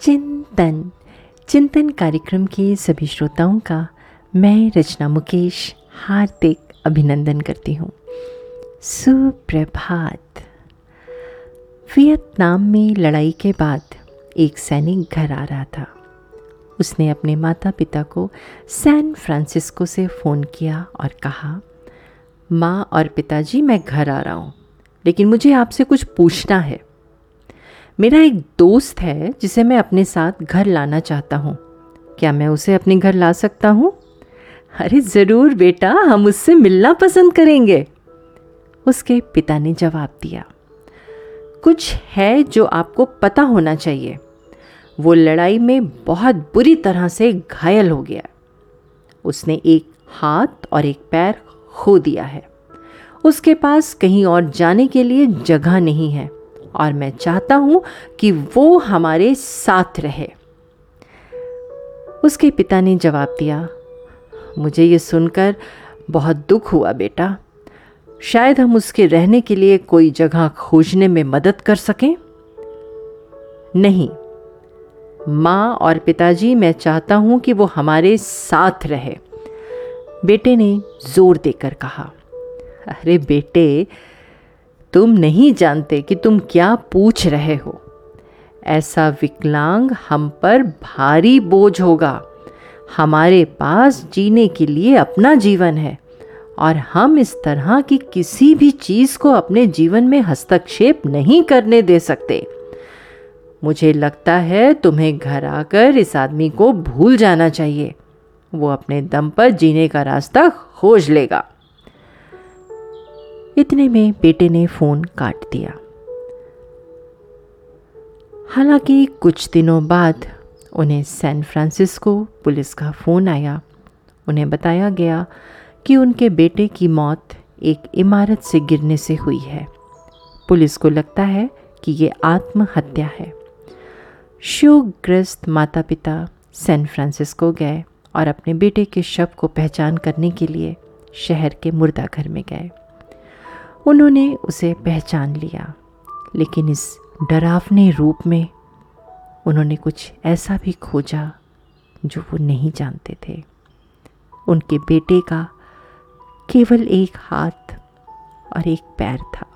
चिंतन। चिंतन कार्यक्रम के सभी श्रोताओं का मैं रचना मुकेश हार्दिक अभिनंदन करती हूँ। सुप्रभात। वियतनाम में लड़ाई के बाद एक सैनिक घर आ रहा था। उसने अपने माता पिता को सैन फ्रांसिस्को से फ़ोन किया और कहा, माँ और पिताजी, मैं घर आ रहा हूँ, लेकिन मुझे आपसे कुछ पूछना है। मेरा एक दोस्त है जिसे मैं अपने साथ घर लाना चाहता हूँ। क्या मैं उसे अपने घर ला सकता हूँ? अरे ज़रूर बेटा, हम उससे मिलना पसंद करेंगे। उसके पिता ने जवाब दिया। कुछ है जो आपको पता होना चाहिए। वो लड़ाई में बहुत बुरी तरह से घायल हो गया। उसने एक हाथ और एक पैर खो दिया है। उसके पास कहीं और जाने के लिए जगह नहीं है। और मैं चाहता हूँ कि वो हमारे साथ रहे। उसके पिता ने जवाब दिया, मुझे ये सुनकर बहुत दुख हुआ बेटा। शायद हम उसके रहने के लिए कोई जगह खोजने में मदद कर सकें? नहीं। माँ और पिताजी, मैं चाहता हूँ कि वो हमारे साथ रहे। बेटे ने ज़ोर देकर कहा, अरे बेटे तुम नहीं जानते कि तुम क्या पूछ रहे हो। ऐसा विकलांग हम पर भारी बोझ होगा। हमारे पास जीने के लिए अपना जीवन है और हम इस तरह की किसी भी चीज़ को अपने जीवन में हस्तक्षेप नहीं करने दे सकते। मुझे लगता है तुम्हें घर आकर इस आदमी को भूल जाना चाहिए। वो अपने दम पर जीने का रास्ता खोज लेगा। इतने में बेटे ने फ़ोन काट दिया। हालाँकि कुछ दिनों बाद उन्हें सैन फ्रांसिस्को पुलिस का फ़ोन आया। उन्हें बताया गया कि उनके बेटे की मौत एक इमारत से गिरने से हुई है। पुलिस को लगता है कि ये आत्महत्या है। शोकग्रस्त माता पिता सैन फ्रांसिस्को गए और अपने बेटे के शव को पहचान करने के लिए शहर के मुर्दा घर में गए। उन्होंने उसे पहचान लिया। लेकिन इस डरावने रूप में उन्होंने कुछ ऐसा भी खोजा जो वो नहीं जानते थे। उनके बेटे का केवल एक हाथ और एक पैर था।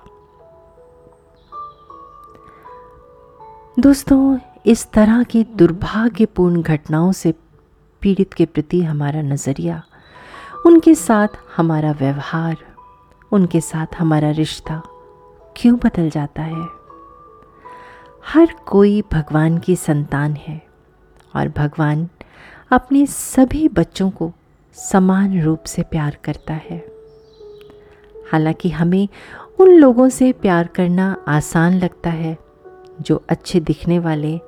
दोस्तों, इस तरह की दुर्भाग्यपूर्ण घटनाओं से पीड़ित के प्रति हमारा नज़रिया, उनके साथ हमारा व्यवहार उनके साथ हमारा रिश्ता क्यों बदल जाता है? हर कोई भगवान की संतान है और भगवान अपने सभी बच्चों को समान रूप से प्यार करता है। हालाँकि हमें उन लोगों से प्यार करना आसान लगता है जो अच्छे दिखने वाले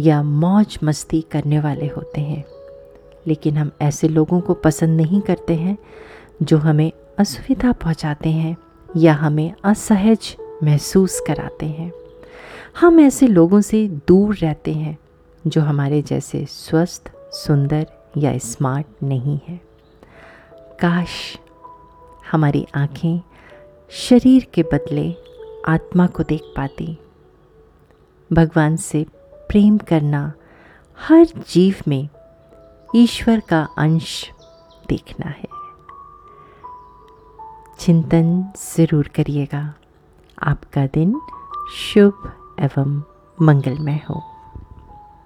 या मौज मस्ती करने वाले होते हैं। लेकिन हम ऐसे लोगों को पसंद नहीं करते हैं जो हमें असुविधा पहुंचाते हैं या हमें असहज महसूस कराते हैं। हम ऐसे लोगों से दूर रहते हैं जो हमारे जैसे स्वस्थ, सुंदर या स्मार्ट नहीं है। काश हमारी आँखें शरीर के बदले आत्मा को देख पाती। भगवान से प्रेम करना हर जीव में ईश्वर का अंश देखना है। चिंतन ज़रूर करिएगा। आपका दिन शुभ एवं मंगलमय हो।